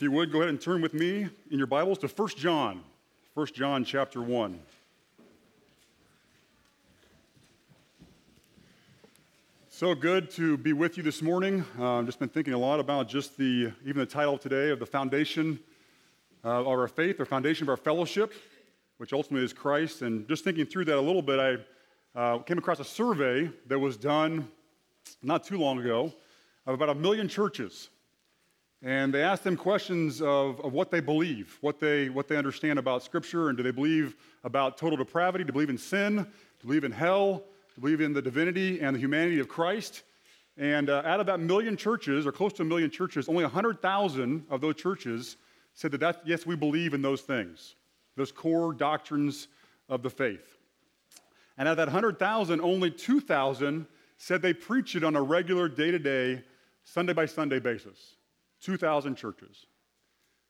If you would, go ahead and turn with me in your Bibles to 1 John, 1 John chapter 1. So good to be with you this morning. Uh, I've just been thinking a lot about just the, even the title today of the foundation uh, of our faith, or foundation of our fellowship, which ultimately is Christ. And just thinking through that a little bit, I uh, came across a survey that was done not too long ago of about a million churches and they asked them questions of, of what they believe, what they, what they understand about Scripture, and do they believe about total depravity, do they believe in sin, do they believe in hell, do they believe in the divinity and the humanity of Christ. And uh, out of that million churches, or close to a million churches, only 100,000 of those churches said that, that, yes, we believe in those things, those core doctrines of the faith. And out of that 100,000, only 2,000 said they preach it on a regular, day to day, Sunday by Sunday basis. 2,000 churches.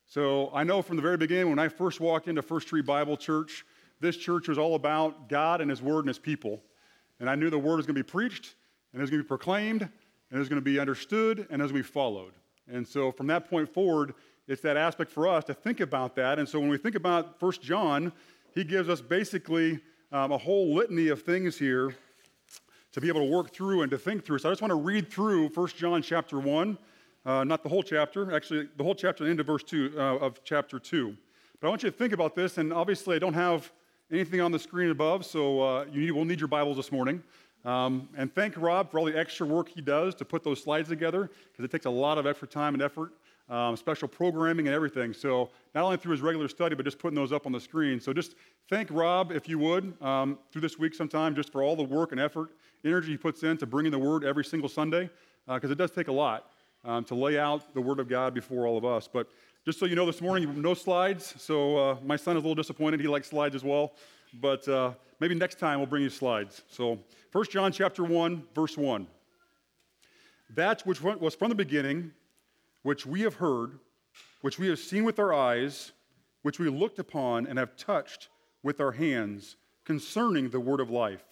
So I know from the very beginning, when I first walked into First Tree Bible Church, this church was all about God and His Word and His people. And I knew the Word was going to be preached, and it was going to be proclaimed, and it was going to be understood, and it was going to be followed. And so from that point forward, it's that aspect for us to think about that. And so when we think about First John, he gives us basically um, a whole litany of things here to be able to work through and to think through. So I just want to read through First John chapter 1 uh, not the whole chapter, actually, the whole chapter, the end of verse 2 uh, of chapter 2. But I want you to think about this, and obviously, I don't have anything on the screen above, so uh, you need, will need your Bibles this morning. Um, and thank Rob for all the extra work he does to put those slides together, because it takes a lot of extra time and effort, um, special programming and everything. So, not only through his regular study, but just putting those up on the screen. So, just thank Rob, if you would, um, through this week sometime, just for all the work and effort, energy he puts in to bringing the word every single Sunday, because uh, it does take a lot um, to lay out the Word of God before all of us. But just so you know, this morning, no slides. So uh, my son is a little disappointed. He likes slides as well. But uh, maybe next time we'll bring you slides. So 1 John chapter 1, verse 1. That which was from the beginning, which we have heard, which we have seen with our eyes, which we looked upon and have touched with our hands concerning the word of life.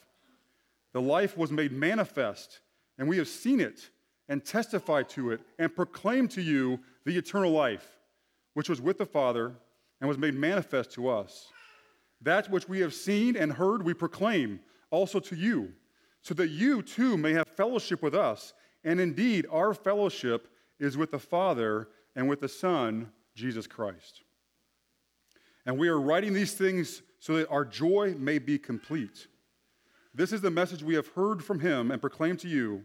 The life was made manifest, and we have seen it and testify to it and proclaim to you the eternal life, which was with the Father and was made manifest to us. That which we have seen and heard, we proclaim also to you, so that you too may have fellowship with us. And indeed, our fellowship is with the Father and with the Son, Jesus Christ. And we are writing these things so that our joy may be complete. This is the message we have heard from him and proclaimed to you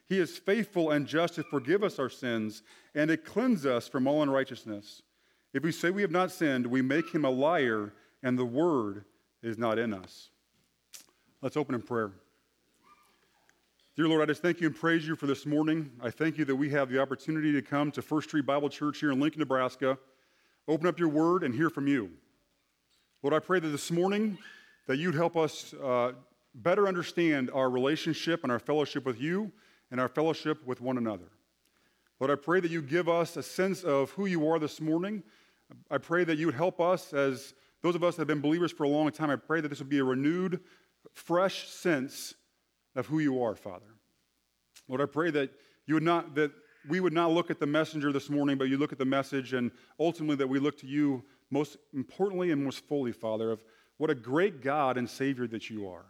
he is faithful and just to forgive us our sins and to cleanse us from all unrighteousness. If we say we have not sinned, we make him a liar, and the word is not in us. Let's open in prayer. Dear Lord, I just thank you and praise you for this morning. I thank you that we have the opportunity to come to First Tree Bible Church here in Lincoln, Nebraska, open up your word and hear from you. Lord, I pray that this morning that you'd help us uh, better understand our relationship and our fellowship with you and our fellowship with one another. Lord, I pray that you give us a sense of who you are this morning. I pray that you would help us as those of us that have been believers for a long time. I pray that this would be a renewed, fresh sense of who you are, Father. Lord, I pray that you would not that we would not look at the messenger this morning, but you look at the message, and ultimately that we look to you most importantly and most fully, Father, of what a great God and Savior that you are.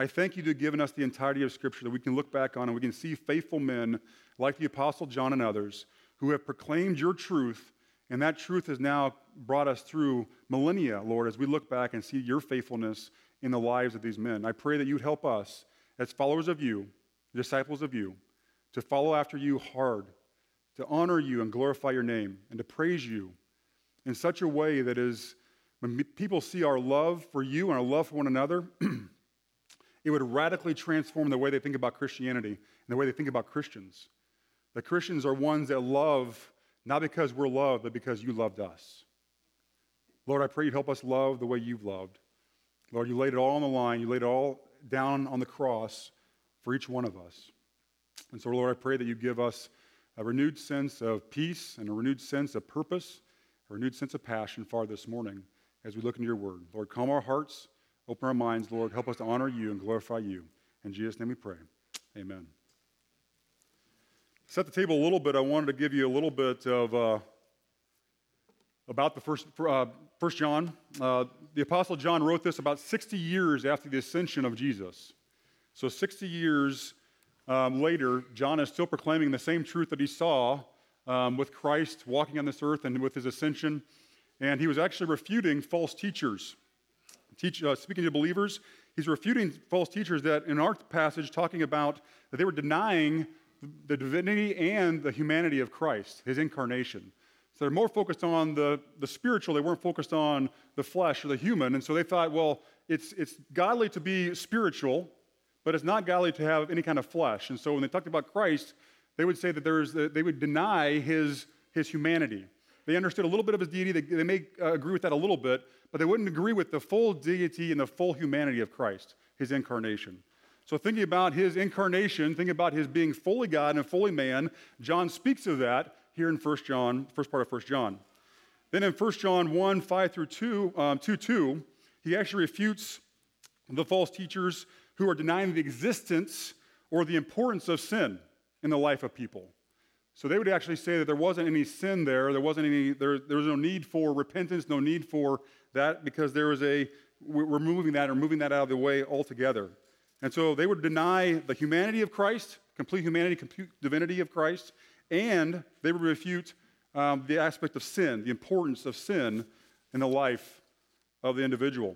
I thank you for giving us the entirety of Scripture that we can look back on and we can see faithful men like the Apostle John and others who have proclaimed your truth, and that truth has now brought us through millennia, Lord, as we look back and see your faithfulness in the lives of these men. I pray that you'd help us as followers of you, disciples of you, to follow after you hard, to honor you and glorify your name, and to praise you in such a way that is, when people see our love for you and our love for one another, it would radically transform the way they think about Christianity and the way they think about Christians. The Christians are ones that love not because we're loved, but because you loved us. Lord, I pray you'd help us love the way you've loved. Lord, you laid it all on the line, you laid it all down on the cross for each one of us. And so, Lord, I pray that you give us a renewed sense of peace and a renewed sense of purpose, a renewed sense of passion for this morning as we look into your word. Lord, calm our hearts, open our minds, Lord. Help us to honor you and glorify you. In Jesus' name we pray. Amen. Set the table a little bit. I wanted to give you a little bit of uh, about the first, uh, first John. Uh, the Apostle John wrote this about 60 years after the ascension of Jesus. So 60 years um, later, John is still proclaiming the same truth that he saw um, with Christ walking on this earth and with his ascension. And he was actually refuting false teachers. Teach, uh, speaking to believers, he's refuting false teachers that in our passage talking about that they were denying the divinity and the humanity of Christ, his incarnation. So they're more focused on the, the spiritual, they weren't focused on the flesh or the human. And so they thought, well, it's, it's godly to be spiritual, but it's not godly to have any kind of flesh. And so when they talked about Christ, they would say that there's, they would deny his, his humanity. They understood a little bit of his deity. They, they may uh, agree with that a little bit, but they wouldn't agree with the full deity and the full humanity of Christ, his incarnation. So, thinking about his incarnation, thinking about his being fully God and fully man, John speaks of that here in 1 John, first part of 1 John. Then in 1 John 1 5 through 2, um, 2, 2 he actually refutes the false teachers who are denying the existence or the importance of sin in the life of people. So they would actually say that there wasn't any sin there, there wasn't any, there, there was no need for repentance, no need for that, because there was a, we're moving that or moving that out of the way altogether. And so they would deny the humanity of Christ, complete humanity, complete divinity of Christ, and they would refute um, the aspect of sin, the importance of sin in the life of the individual.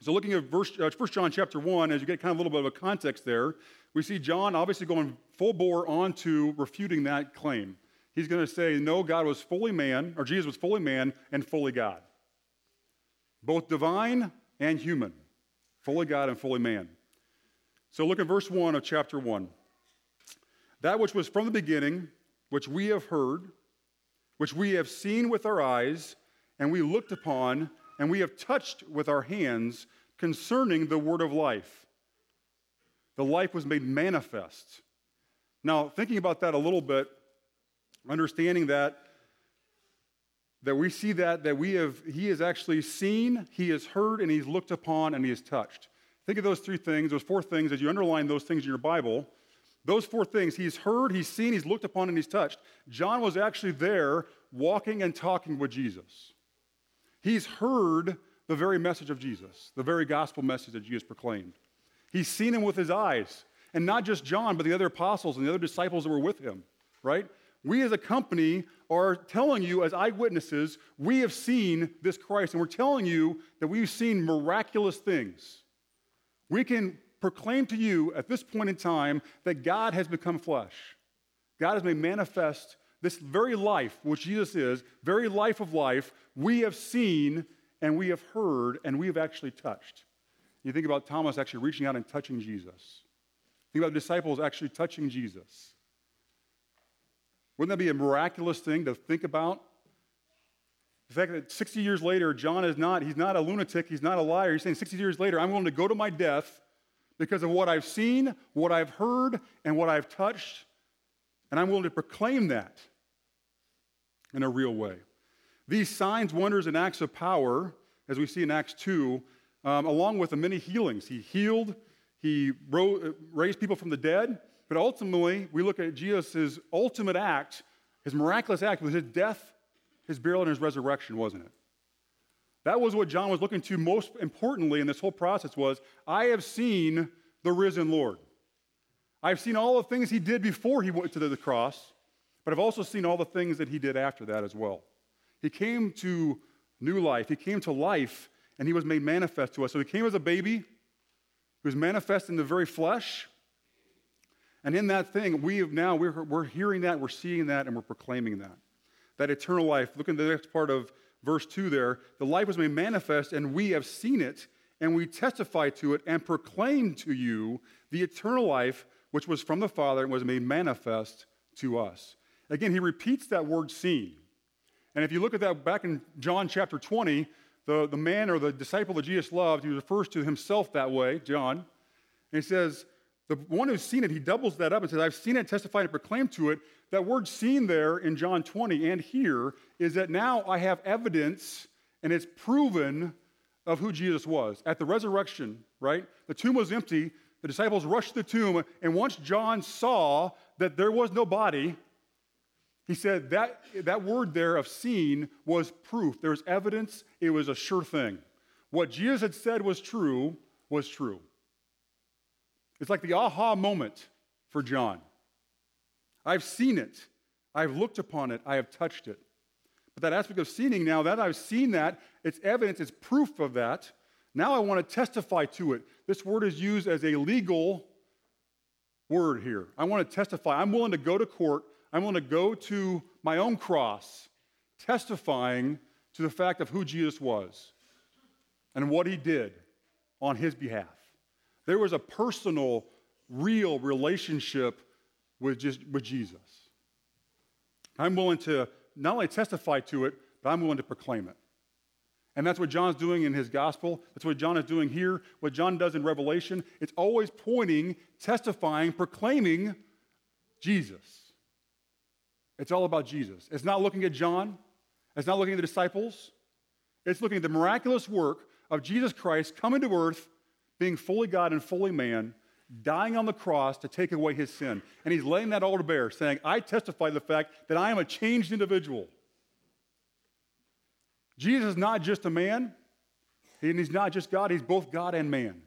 So, looking at verse, uh, 1 John chapter 1, as you get kind of a little bit of a context there, we see John obviously going full bore onto refuting that claim. He's going to say, no, God was fully man, or Jesus was fully man and fully God. Both divine and human. Fully God and fully man. So look at verse 1 of chapter 1. That which was from the beginning, which we have heard, which we have seen with our eyes, and we looked upon, and we have touched with our hands concerning the word of life. The life was made manifest. Now, thinking about that a little bit, understanding that that we see that that we have he has actually seen, he has heard, and he's looked upon, and he has touched. Think of those three things, those four things, as you underline those things in your Bible. Those four things he's heard, he's seen, he's looked upon, and he's touched. John was actually there walking and talking with Jesus. He's heard the very message of Jesus, the very gospel message that Jesus proclaimed. He's seen him with his eyes. And not just John, but the other apostles and the other disciples that were with him, right? We as a company are telling you, as eyewitnesses, we have seen this Christ, and we're telling you that we've seen miraculous things. We can proclaim to you at this point in time that God has become flesh. God has made manifest this very life, which Jesus is, very life of life, we have seen and we have heard and we have actually touched. You think about Thomas actually reaching out and touching Jesus. Think about the disciples actually touching Jesus. Wouldn't that be a miraculous thing to think about? The fact that 60 years later, John is not, he's not a lunatic, he's not a liar. He's saying 60 years later, I'm willing to go to my death because of what I've seen, what I've heard, and what I've touched, and I'm willing to proclaim that in a real way. These signs, wonders, and acts of power, as we see in Acts 2, um, along with the many healings. He healed, he raised people from the dead, but ultimately, we look at Jesus' ultimate act, his miraculous act was his death, his burial, and his resurrection, wasn't it? That was what John was looking to most importantly in this whole process was, I have seen the risen Lord. I've seen all the things he did before he went to the cross, but I've also seen all the things that he did after that as well. He came to new life. He came to life and he was made manifest to us. So he came as a baby, he was manifest in the very flesh. And in that thing, we have now, we're, we're hearing that, we're seeing that, and we're proclaiming that. That eternal life. Look at the next part of verse 2 there. The life was made manifest, and we have seen it, and we testify to it, and proclaim to you the eternal life which was from the Father and was made manifest to us. Again, he repeats that word seen. And if you look at that back in John chapter 20, the, the man or the disciple that Jesus loved, he refers to himself that way, John. And he says, the one who's seen it, he doubles that up and says, I've seen it, testified, and proclaimed to it. That word seen there in John 20 and here is that now I have evidence and it's proven of who Jesus was. At the resurrection, right? The tomb was empty. The disciples rushed to the tomb. And once John saw that there was no body, he said that, that word there of seen was proof. There was evidence. It was a sure thing. What Jesus had said was true was true. It's like the aha moment for John. I've seen it. I've looked upon it. I have touched it. But that aspect of seeing now, that I've seen that, it's evidence, it's proof of that. Now I want to testify to it. This word is used as a legal word here. I want to testify. I'm willing to go to court. I'm going to go to my own cross, testifying to the fact of who Jesus was and what he did on his behalf. There was a personal, real relationship with, just, with Jesus. I'm willing to not only testify to it, but I'm willing to proclaim it. And that's what John's doing in his gospel. That's what John is doing here. What John does in Revelation, it's always pointing, testifying, proclaiming Jesus. It's all about Jesus. It's not looking at John, it's not looking at the disciples. It's looking at the miraculous work of Jesus Christ coming to earth being fully God and fully man, dying on the cross to take away his sin. And he's laying that all to bear, saying, I testify to the fact that I am a changed individual. Jesus is not just a man, and he's not just God, he's both God and man.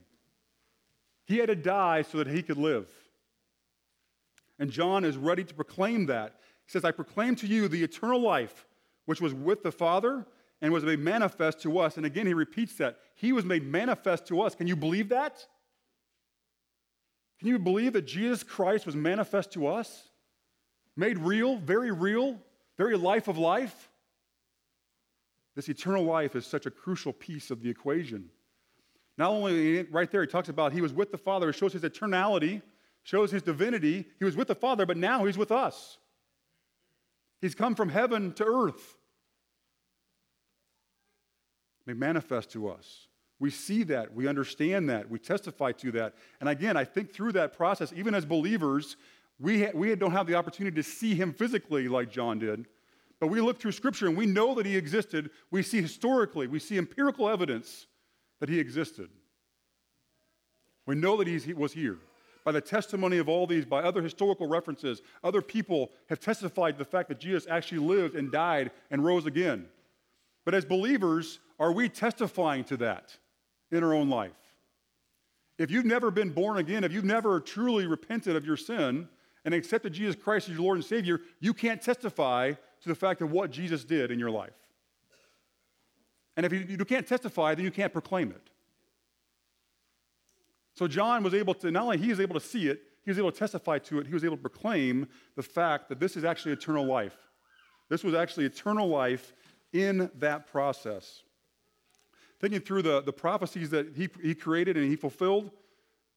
He had to die so that he could live. And John is ready to proclaim that. Says, I proclaim to you the eternal life which was with the Father and was made manifest to us. And again, he repeats that. He was made manifest to us. Can you believe that? Can you believe that Jesus Christ was manifest to us? Made real, very real, very life of life? This eternal life is such a crucial piece of the equation. Not only right there, he talks about he was with the Father, it shows his eternality, shows his divinity. He was with the Father, but now he's with us. He's come from heaven to earth may manifest to us. We see that, we understand that, we testify to that. And again, I think through that process, even as believers, we, ha- we don't have the opportunity to see him physically like John did. But we look through Scripture and we know that he existed. We see historically, we see empirical evidence that he existed. We know that he was here. By the testimony of all these, by other historical references, other people have testified to the fact that Jesus actually lived and died and rose again. But as believers, are we testifying to that in our own life? If you've never been born again, if you've never truly repented of your sin and accepted Jesus Christ as your Lord and Savior, you can't testify to the fact of what Jesus did in your life. And if you, you can't testify, then you can't proclaim it. So John was able to, not only he was able to see it, he was able to testify to it, he was able to proclaim the fact that this is actually eternal life. This was actually eternal life in that process thinking through the, the prophecies that he, he created and he fulfilled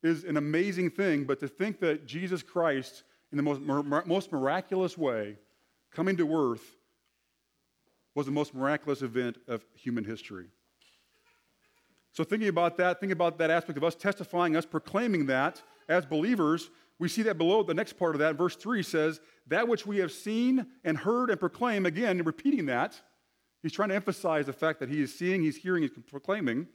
is an amazing thing. But to think that Jesus Christ, in the most, most miraculous way, coming to earth, was the most miraculous event of human history. So, thinking about that, thinking about that aspect of us testifying, us proclaiming that as believers, we see that below the next part of that. Verse 3 says, That which we have seen and heard and proclaim, again, repeating that, He's trying to emphasize the fact that he is seeing, he's hearing, he's proclaiming.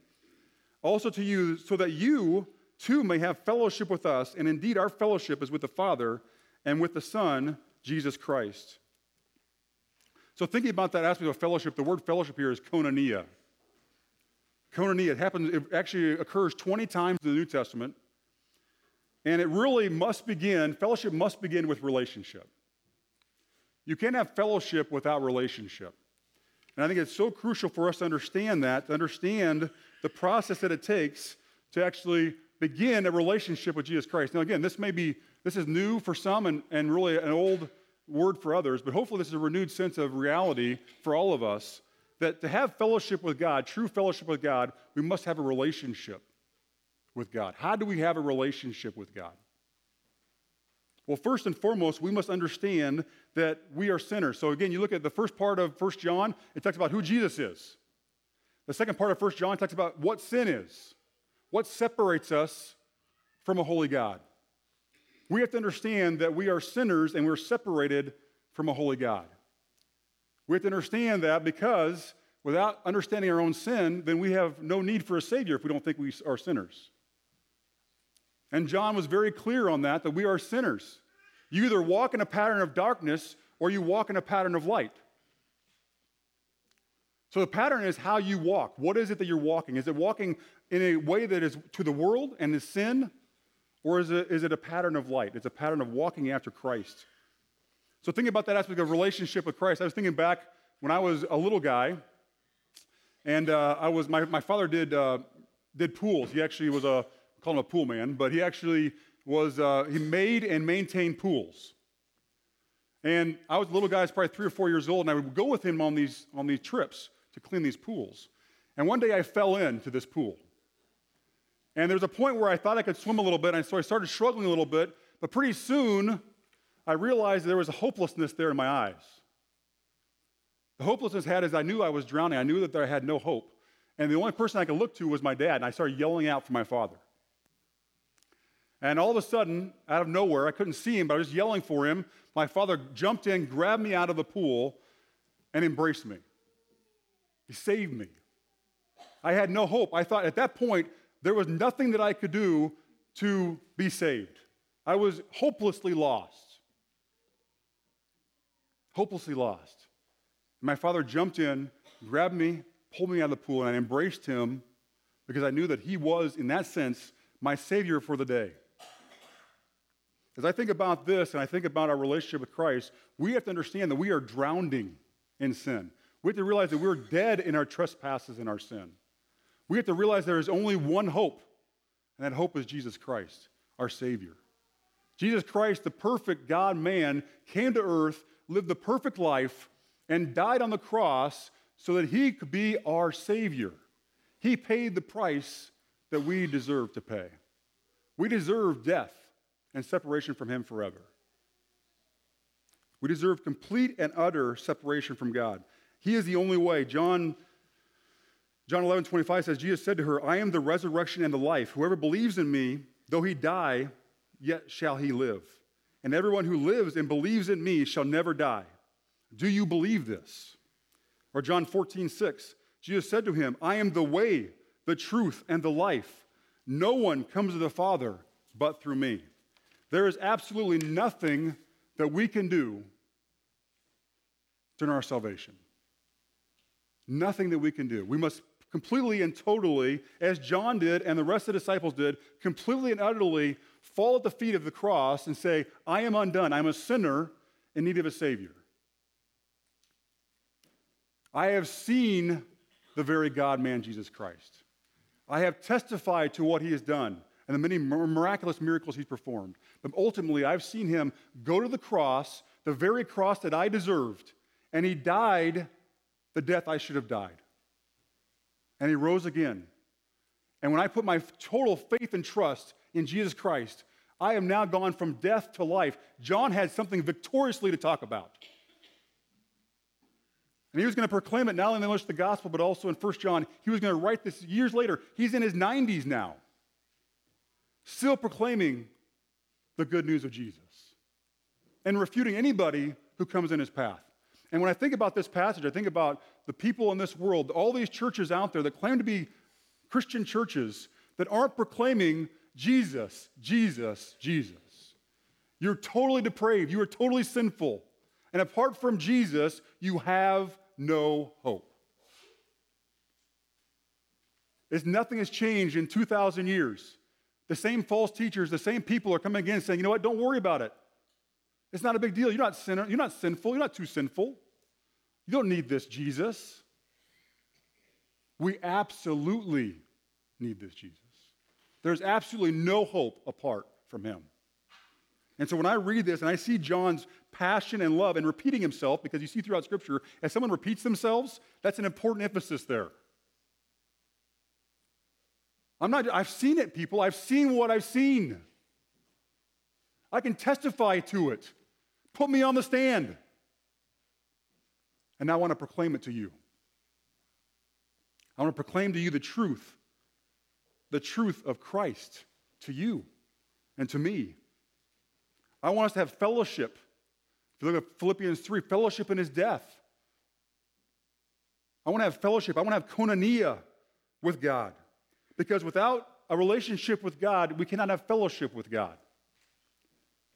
Also to you, so that you too may have fellowship with us. And indeed, our fellowship is with the Father and with the Son, Jesus Christ. So, thinking about that aspect of fellowship, the word fellowship here is koinonia. Koinonia, it happens, it actually occurs 20 times in the New Testament. And it really must begin, fellowship must begin with relationship. You can't have fellowship without relationship. And I think it's so crucial for us to understand that, to understand the process that it takes to actually begin a relationship with Jesus Christ. Now, again, this may be, this is new for some and, and really an old word for others, but hopefully this is a renewed sense of reality for all of us that to have fellowship with God, true fellowship with God, we must have a relationship with God. How do we have a relationship with God? Well, first and foremost, we must understand that we are sinners. So again, you look at the first part of 1 John, it talks about who Jesus is. The second part of 1 John talks about what sin is, what separates us from a holy God. We have to understand that we are sinners and we're separated from a holy God. We have to understand that because without understanding our own sin, then we have no need for a Savior if we don't think we are sinners. And John was very clear on that, that we are sinners. You either walk in a pattern of darkness or you walk in a pattern of light. So the pattern is how you walk. What is it that you're walking? Is it walking in a way that is to the world and is sin? Or is it, is it a pattern of light? It's a pattern of walking after Christ. So think about that aspect of relationship with Christ. I was thinking back when I was a little guy, and uh, I was my, my father did uh, did pools. He actually was a call him a pool man, but he actually was uh, he made and maintained pools. And I was a little guy, I was probably three or four years old, and I would go with him on these on these trips to clean these pools. And one day I fell into this pool. And there was a point where I thought I could swim a little bit, and so I started struggling a little bit. But pretty soon, I realized there was a hopelessness there in my eyes. The hopelessness had is I knew I was drowning. I knew that I had no hope. And the only person I could look to was my dad, and I started yelling out for my father. And all of a sudden, out of nowhere, I couldn't see him, but I was yelling for him. My father jumped in, grabbed me out of the pool, and embraced me. He saved me. I had no hope. I thought at that point, there was nothing that I could do to be saved. I was hopelessly lost. Hopelessly lost. My father jumped in, grabbed me, pulled me out of the pool, and I embraced him because I knew that he was, in that sense, my Savior for the day. As I think about this and I think about our relationship with Christ, we have to understand that we are drowning in sin. We have to realize that we're dead in our trespasses and our sin. We have to realize there is only one hope, and that hope is Jesus Christ, our Savior. Jesus Christ, the perfect God man, came to earth, lived the perfect life, and died on the cross so that he could be our Savior. He paid the price that we deserve to pay. We deserve death and separation from him forever. We deserve complete and utter separation from God. He is the only way. John, John 11, 25 says, Jesus said to her, I am the resurrection and the life. Whoever believes in me, though he die, yet shall he live. And everyone who lives and believes in me shall never die. Do you believe this? Or John 14, 6, Jesus said to him, I am the way, the truth, and the life. No one comes to the Father but through me. There is absolutely nothing that we can do to earn our salvation. Nothing that we can do. We must completely and totally, as John did and the rest of the disciples did, completely and utterly fall at the feet of the cross and say, I am undone. I'm a sinner in need of a Savior. I have seen the very God man, Jesus Christ. I have testified to what he has done and the many miraculous miracles he's performed. But ultimately, I've seen him go to the cross, the very cross that I deserved, and he died the death I should have died. And he rose again. And when I put my total faith and trust in Jesus Christ, I am now gone from death to life. John had something victoriously to talk about. And he was going to proclaim it not only in the English the gospel, but also in 1 John. He was going to write this years later. He's in his 90s now, still proclaiming the good news of Jesus and refuting anybody who comes in his path. And when I think about this passage, I think about the people in this world, all these churches out there that claim to be Christian churches that aren't proclaiming Jesus, Jesus, Jesus. You're totally depraved. You are totally sinful. And apart from Jesus, you have no hope. As nothing has changed in 2,000 years. The same false teachers, the same people are coming again saying, you know what, don't worry about it. It's not a big deal. You're not sinner, you're not sinful, you're not too sinful. You don't need this Jesus. We absolutely need this Jesus. There's absolutely no hope apart from him. And so when I read this and I see John's passion and love and repeating himself, because you see throughout Scripture, as someone repeats themselves, that's an important emphasis there. I'm not, I've seen it, people. I've seen what I've seen. I can testify to it. Put me on the stand. And I want to proclaim it to you. I want to proclaim to you the truth, the truth of Christ to you and to me. I want us to have fellowship. If you look at Philippians 3, fellowship in his death. I want to have fellowship. I want to have koinonia with God. Because without a relationship with God, we cannot have fellowship with God.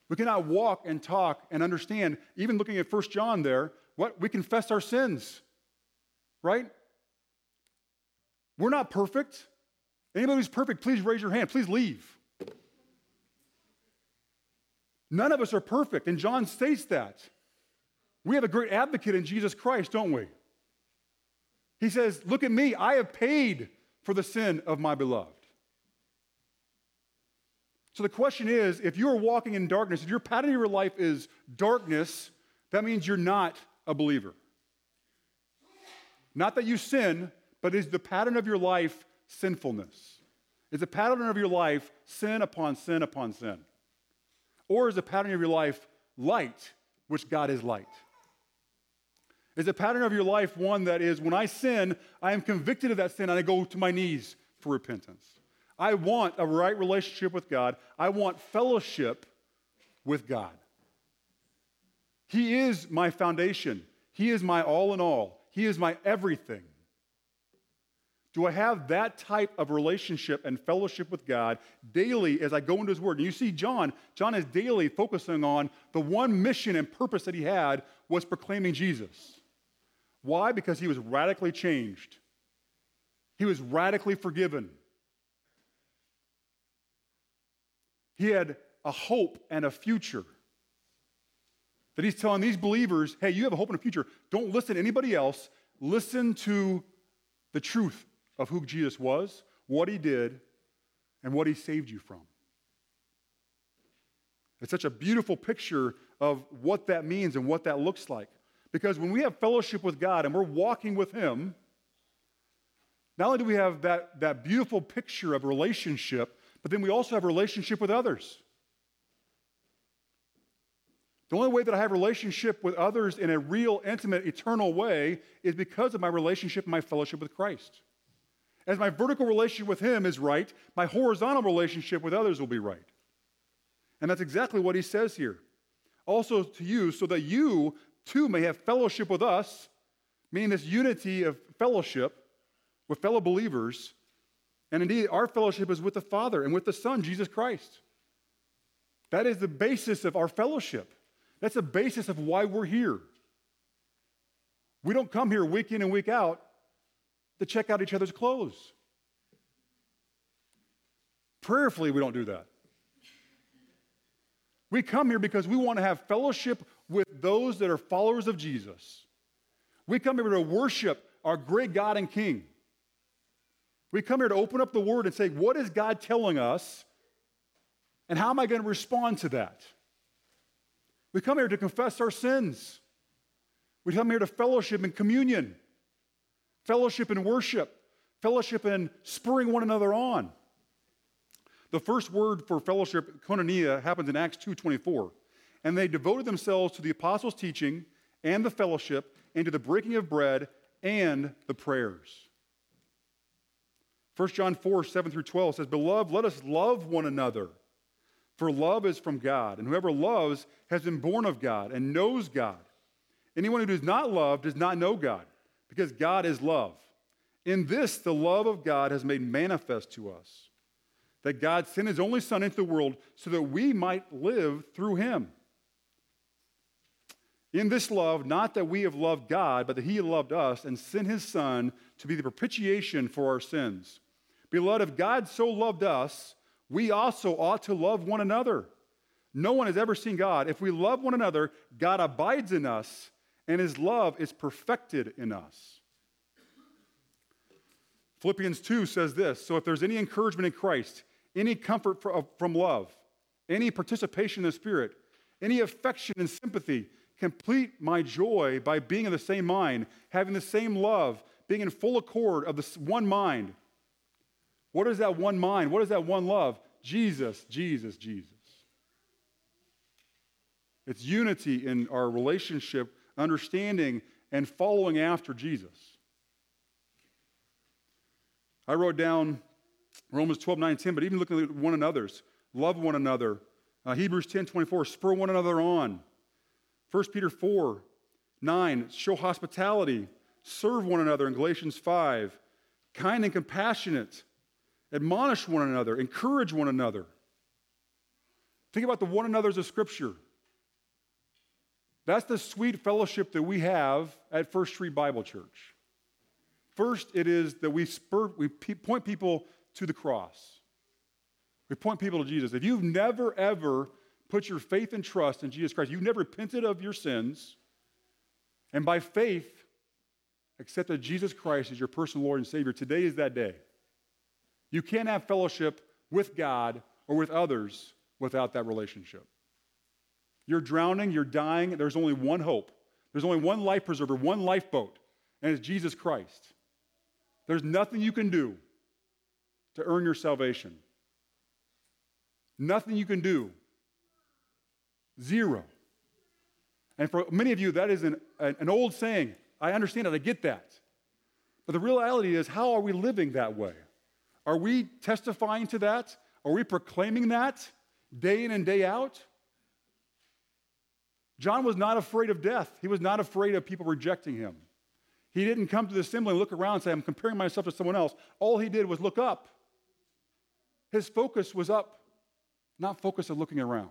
We cannot walk and talk and understand, even looking at First John there, what we confess our sins. Right? We're not perfect. Anybody who's perfect, please raise your hand. Please leave. None of us are perfect, and John states that. We have a great advocate in Jesus Christ, don't we? He says, Look at me, I have paid for the sin of my beloved. So the question is if you're walking in darkness, if your pattern of your life is darkness, that means you're not a believer. Not that you sin, but is the pattern of your life sinfulness? Is the pattern of your life sin upon sin upon sin? Or is the pattern of your life light, which God is light? Is the pattern of your life one that is, when I sin, I am convicted of that sin and I go to my knees for repentance? I want a right relationship with God. I want fellowship with God. He is my foundation. He is my all in all. He is my everything. Do I have that type of relationship and fellowship with God daily as I go into His Word? And you see, John, John is daily focusing on the one mission and purpose that he had was proclaiming Jesus. Why? Because he was radically changed. He was radically forgiven. He had a hope and a future. That he's telling these believers, hey, you have a hope and a future. Don't listen to anybody else. Listen to the truth of who Jesus was, what he did, and what he saved you from. It's such a beautiful picture of what that means and what that looks like. Because when we have fellowship with God and we're walking with him, not only do we have that, that beautiful picture of relationship, but then we also have relationship with others. The only way that I have relationship with others in a real, intimate, eternal way is because of my relationship and my fellowship with Christ. As my vertical relationship with Him is right, my horizontal relationship with others will be right. And that's exactly what He says here. Also to you, so that you too may have fellowship with us, meaning this unity of fellowship with fellow believers. And indeed, our fellowship is with the Father and with the Son, Jesus Christ. That is the basis of our fellowship. That's the basis of why we're here. We don't come here week in and week out to check out each other's clothes. Prayerfully, we don't do that. We come here because we want to have fellowship with those that are followers of Jesus. We come here to worship our great God and King. We come here to open up the Word and say, What is God telling us? And how am I going to respond to that? We come here to confess our sins. We come here to fellowship and communion fellowship and worship, fellowship and spurring one another on. The first word for fellowship, koinonia, happens in Acts 2.24. And they devoted themselves to the apostles' teaching and the fellowship and to the breaking of bread and the prayers. 1 John 4, 7 through 12 says, Beloved, let us love one another, for love is from God, and whoever loves has been born of God and knows God. Anyone who does not love does not know God, because God is love. In this, the love of God has made manifest to us that God sent his only Son into the world so that we might live through him. In this love, not that we have loved God, but that he loved us and sent his Son to be the propitiation for our sins. Beloved, if God so loved us, we also ought to love one another. No one has ever seen God. If we love one another, God abides in us and his love is perfected in us. Philippians 2 says this So if there's any encouragement in Christ, any comfort from love, any participation in the Spirit, any affection and sympathy, complete my joy by being of the same mind, having the same love, being in full accord of the one mind. What is that one mind? What is that one love? Jesus, Jesus, Jesus. It's unity in our relationship understanding, and following after Jesus. I wrote down Romans 12, 9, 10, but even looking at one another's, love one another. Uh, Hebrews 10, 24, spur one another on. 1 Peter 4, 9, show hospitality, serve one another in Galatians 5, kind and compassionate, admonish one another, encourage one another. Think about the one another's of Scripture. That's the sweet fellowship that we have at First Street Bible Church. First, it is that we, spur, we point people to the cross. We point people to Jesus. If you've never, ever put your faith and trust in Jesus Christ, you've never repented of your sins, and by faith accepted Jesus Christ as your personal Lord and Savior, today is that day. You can't have fellowship with God or with others without that relationship. You're drowning, you're dying, there's only one hope. There's only one life preserver, one lifeboat, and it's Jesus Christ. There's nothing you can do to earn your salvation. Nothing you can do. Zero. And for many of you, that is an, an old saying. I understand it, I get that. But the reality is, how are we living that way? Are we testifying to that? Are we proclaiming that day in and day out? John was not afraid of death. He was not afraid of people rejecting him. He didn't come to the assembly and look around and say, I'm comparing myself to someone else. All he did was look up. His focus was up, not focus of looking around.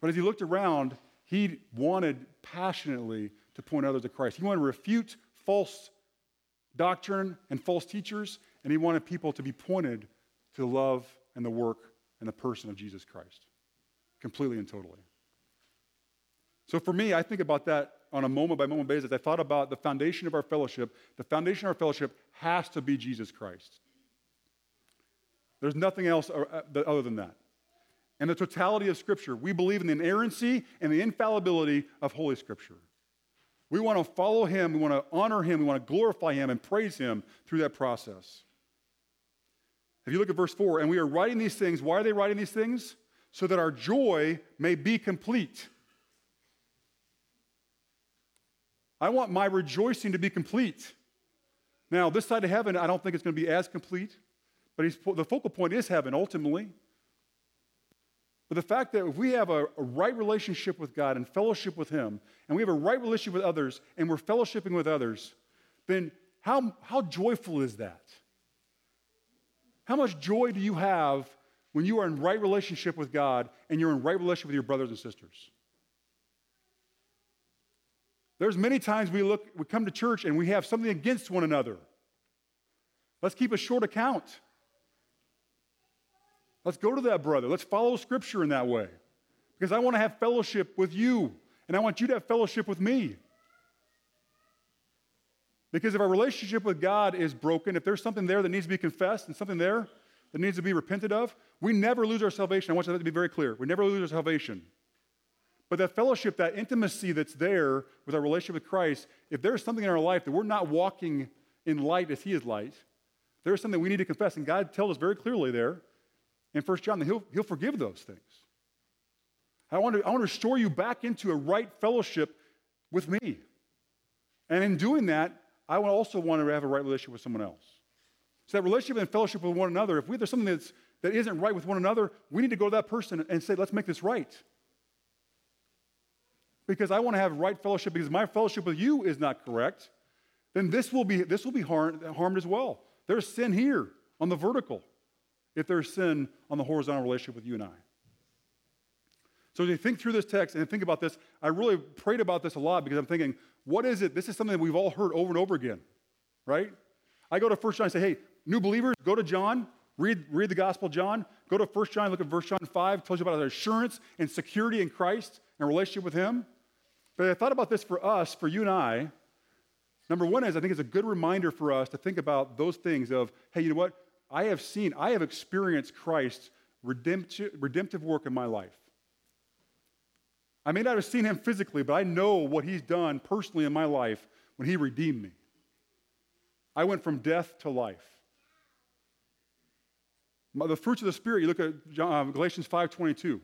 But as he looked around, he wanted passionately to point others to Christ. He wanted to refute false doctrine and false teachers, and he wanted people to be pointed to love and the work and the person of Jesus Christ, completely and totally. So for me, I think about that on a moment by moment basis. I thought about the foundation of our fellowship. The foundation of our fellowship has to be Jesus Christ. There's nothing else uh, uh, other than that. And the totality of Scripture. We believe in the inerrancy and the infallibility of Holy Scripture. We want to follow Him, we want to honor Him, we want to glorify Him and praise Him through that process. If you look at verse 4, and we are writing these things, why are they writing these things? So that our joy may be complete. I want my rejoicing to be complete. Now, this side of heaven, I don't think it's going to be as complete. But the focal point is heaven ultimately. But the fact that if we have a, a, right relationship with God and fellowship with Him, and we have a right relationship with others, and we're fellowshipping with others, then how, how joyful is that? How much joy do you have when you are in right relationship with God and you're in right relationship with your brothers and sisters? There's many times we look, we come to church and we have something against one another. Let's keep a short account. Let's go to that brother. Let's follow Scripture in that way. Because I want to have fellowship with you, and I want you to have fellowship with me. Because if our relationship with God is broken, if there's something there that needs to be confessed and something there that needs to be repented of, we never lose our salvation. I want that to be very clear. We never lose our salvation. But that fellowship, that intimacy that's there with our relationship with Christ, if there's something in our life that we're not walking in light as He is light, there's something we need to confess. And God tells us very clearly there in 1 John that he'll, he'll forgive those things. I want, to, I want to restore you back into a right fellowship with me. And in doing that, I also want to have a right relationship with someone else. So that relationship and fellowship with one another, if we, there's something that's, that isn't right with one another, we need to go to that person and say, let's make this right. Because I want to have right fellowship because my fellowship with you is not correct, then this will be, this will be harmed, harmed as well. There's sin here on the vertical if there's sin on the horizontal relationship with you and I. So as you think through this text and think about this, I really prayed about this a lot because I'm thinking, what is it? This is something that we've all heard over and over again, right? I go to 1 John and say, hey, new believers, go to John, read, read the Gospel of John, go to 1 John, look at 1 John 5, tells you about our assurance and security in Christ and relationship with Him. But I thought about this for us, for you and I. Number one is I think it's a good reminder for us to think about those things of, hey, you know what? I have seen, I have experienced Christ's redemptive, work in my life. I may not have seen him physically, but I know what he's done personally in my life when he redeemed me. I went from death to life. The fruits of the Spirit, you look at uh, Galatians 5.22.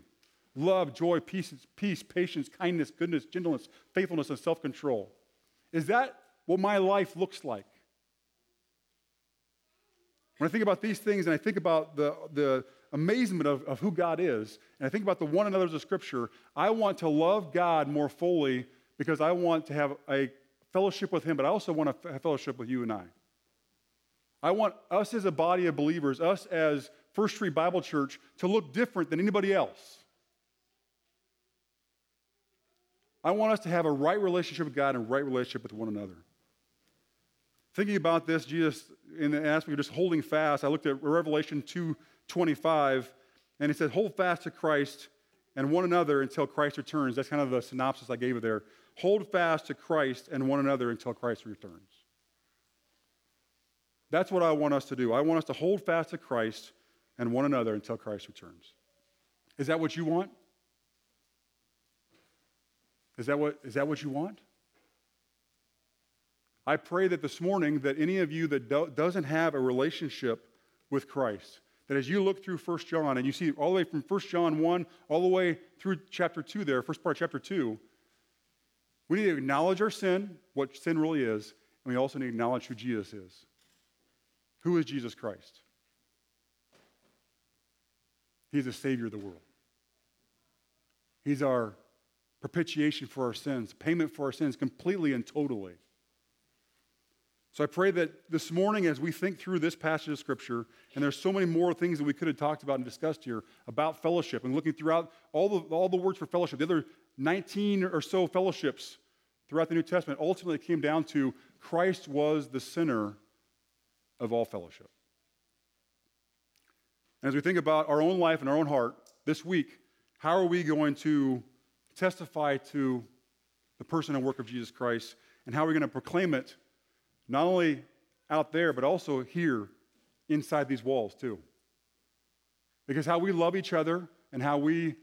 Love, joy, peace, peace, patience, kindness, goodness, gentleness, faithfulness, and self-control. Is that what my life looks like? When I think about these things and I think about the, the amazement of, of who God is, and I think about the one another's of Scripture, I want to love God more fully because I want to have a fellowship with Him, but I also want to have fellowship with you and I. I want us as a body of believers, us as First Street Bible Church, to look different than anybody else. I want us to have a right relationship with God and right relationship with one another. Thinking about this, Jesus, in the aspect of just holding fast, I looked at Revelation 2 25, and he said, Hold fast to Christ and one another until Christ returns. That's kind of the synopsis I gave you there. Hold fast to Christ and one another until Christ returns. That's what I want us to do. I want us to hold fast to Christ and one another until Christ returns. Is that what you want? Is that what, is that what you want? I pray that this morning that any of you that do, doesn't have a relationship with Christ, that as you look through 1 John and you see all the way from 1 John 1 all the way through chapter 2 there, first part of chapter 2, we need to acknowledge our sin, what sin really is, and we also need to acknowledge who Jesus is. Who is Jesus Christ? He's the Savior of the world. He's our propitiation for our sins, payment for our sins completely and totally. So I pray that this morning, as we think through this passage of Scripture, and there's so many more things that we could have talked about and discussed here about fellowship and looking throughout all the, all the words for fellowship, the other 19 or so fellowships throughout the New Testament ultimately came down to Christ was the center of all fellowship. And as we think about our own life and our own heart this week, how are we going to testify to the person and work of Jesus Christ? And how we're going to proclaim it not only out there, but also here inside these walls, too? Because how we love each other and how we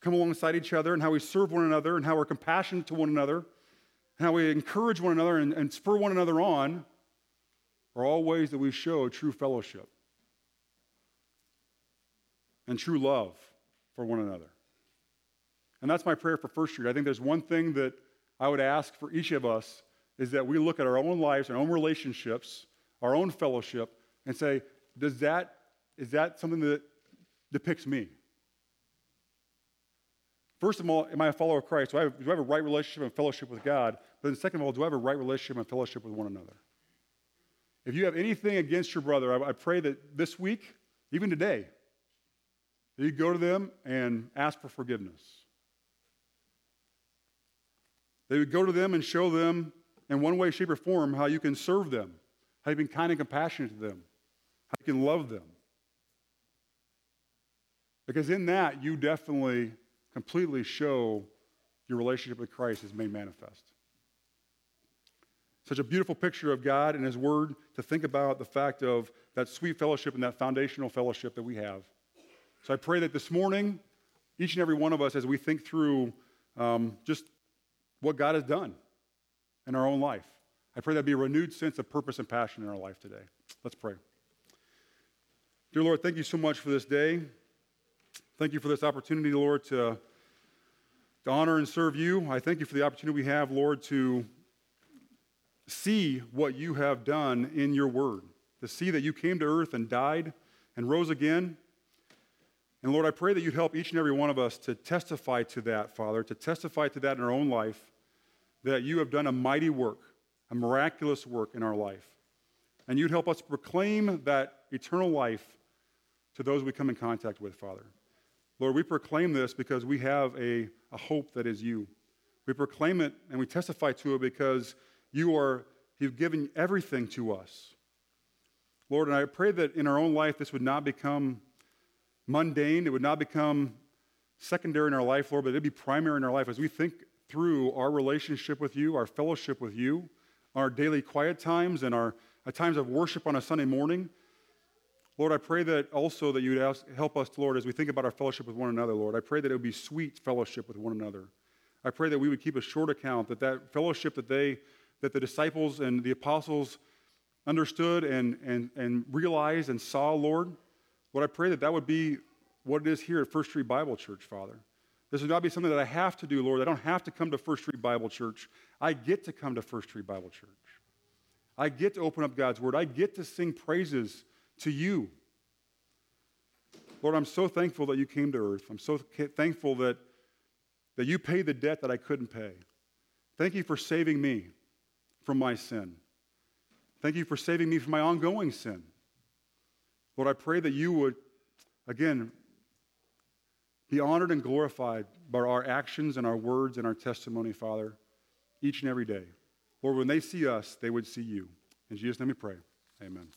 come alongside each other and how we serve one another and how we're compassionate to one another and how we encourage one another and, and spur one another on are all ways that we show true fellowship and true love for one another. And that's my prayer for First Street. I think there's one thing that I would ask for each of us is that we look at our own lives, our own relationships, our own fellowship, and say, does that, is that something that depicts me? First of all, am I a follower of Christ? Do I have, do I have a right relationship and fellowship with God? But then second of all, do I have a right relationship and fellowship with one another? If you have anything against your brother, I, I pray that this week, even today, you go to them and ask for forgiveness. They would go to them and show them in one way, shape, or form how you can serve them, how you can be kind and compassionate to them, how you can love them. Because in that, you definitely completely show your relationship with Christ is made manifest. Such a beautiful picture of God and His Word to think about the fact of that sweet fellowship and that foundational fellowship that we have. So I pray that this morning, each and every one of us, as we think through um, just what God has done in our own life, I pray that be a renewed sense of purpose and passion in our life today. Let's pray. Dear Lord, thank you so much for this day. Thank you for this opportunity, Lord, to, to honor and serve you. I thank you for the opportunity we have, Lord, to see what you have done in your word, to see that you came to earth and died and rose again. And Lord, I pray that you'd help each and every one of us to testify to that, Father, to testify to that in our own life, that you have done a mighty work, a miraculous work in our life. And you'd help us proclaim that eternal life to those we come in contact with, Father. Lord, we proclaim this because we have a, a hope that is you. We proclaim it and we testify to it because you are, you've given everything to us. Lord, and I pray that in our own life this would not become mundane, it would not become secondary in our life, Lord, but it'd be primary in our life as we think through our relationship with you, our fellowship with you, our daily quiet times and our, our times of worship on a Sunday morning. Lord, I pray that also that you would ask, help us, Lord, as we think about our fellowship with one another, Lord. I pray that it would be sweet fellowship with one another. I pray that we would keep a short account, that that fellowship that they that the disciples and the apostles understood and, and, and realized and saw, Lord. Lord, I pray that that would be what it is here at First Street Bible Church, Father. This would not be something that I have to do, Lord. I don't have to come to First Street Bible Church. I get to come to First Street Bible Church. I get to open up God's Word. I get to sing praises to you. Lord, I'm so thankful that you came to earth. I'm so thankful that, that you paid the debt that I couldn't pay. Thank you for saving me from my sin. Thank you for saving me from my ongoing sin. Lord, I pray that you would, again, be honored and glorified by our actions and our words and our testimony, Father, each and every day. Lord, when they see us, they would see you. In Jesus' name we pray. Amen.